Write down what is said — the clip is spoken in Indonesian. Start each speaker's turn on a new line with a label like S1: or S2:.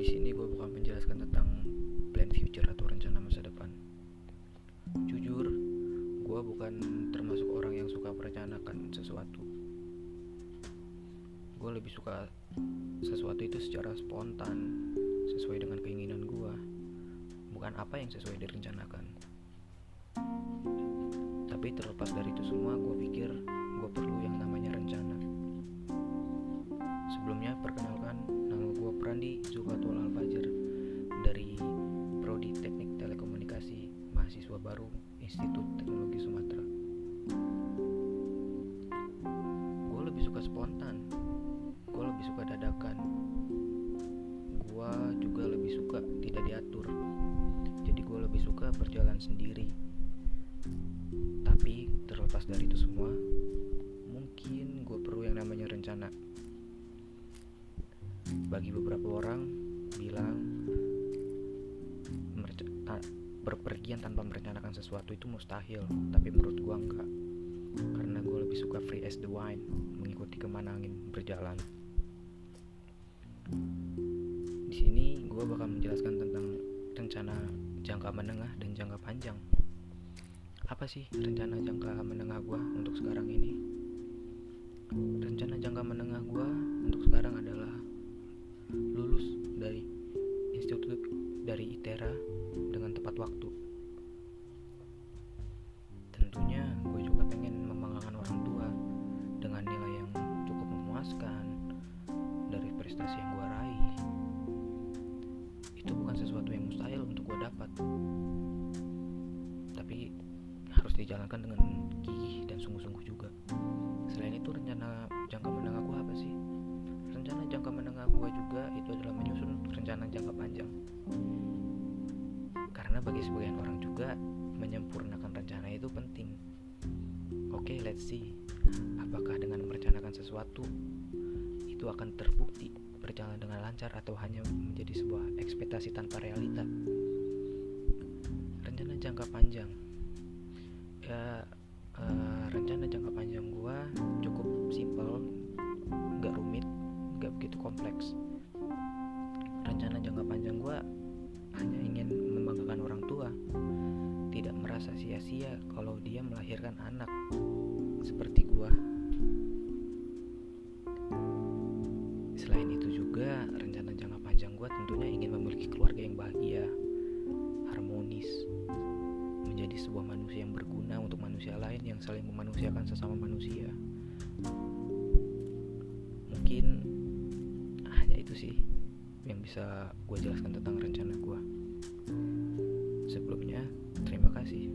S1: Di sini gue bakal menjelaskan tentang plan future atau rencana masa depan. Jujur, gue bukan termasuk orang yang suka merencanakan sesuatu. Gue lebih suka sesuatu itu secara spontan, sesuai dengan keinginan gue, bukan apa yang sesuai direncanakan. Tapi terlepas dari itu semua, gue pikir gue Prandi Zulfatul Alfajir dari Prodi Teknik Telekomunikasi, mahasiswa baru Institut Teknologi Sumatera. Gue lebih suka spontan, gue lebih suka dadakan, gue juga lebih suka tidak diatur. Jadi gue lebih suka berjalan sendiri. Tapi terlepas dari itu semua, mungkin gue perlu yang namanya rencana. Bagi beberapa orang bilang berpergian tanpa merencanakan sesuatu itu mustahil, tapi menurut gue enggak. Karena gue lebih suka free as the wind, mengikuti ke mana angin berjalan. Di sini gue bakal menjelaskan tentang rencana jangka menengah dan jangka panjang. Apa sih rencana jangka menengah gue untuk sekarang ini? Institut dari ITERA dengan tepat waktu. Tentunya gue juga pengen membanggakan orang tua dengan nilai yang cukup memuaskan dari prestasi yang gue raih. Itu bukan sesuatu yang mustahil untuk gue dapat, tapi harus dijalankan dengan gigih dan sungguh-sungguh juga. Selain itu rencana jangka menengah gue apa sih? Rencana jangka menengah gue juga itu adalah rencana jangka panjang. Karena bagi sebagian orang juga menyempurnakan rencana itu penting. Oke, let's see. Apakah dengan merencanakan sesuatu itu akan terbukti berjalan dengan lancar atau hanya menjadi sebuah ekspektasi tanpa realita? Rencana jangka panjang. Ya, eh, rencana jangka panjang gua cukup simpel, nggak rumit, nggak begitu kompleks. Dia melahirkan anak seperti gua. Selain itu juga rencana jangka panjang gua tentunya ingin memiliki keluarga yang bahagia, harmonis, menjadi sebuah manusia yang berguna untuk manusia lain yang saling memanusiakan sesama manusia. Mungkin hanya itu sih yang bisa gue jelaskan tentang rencana gue. Sebelumnya, terima kasih.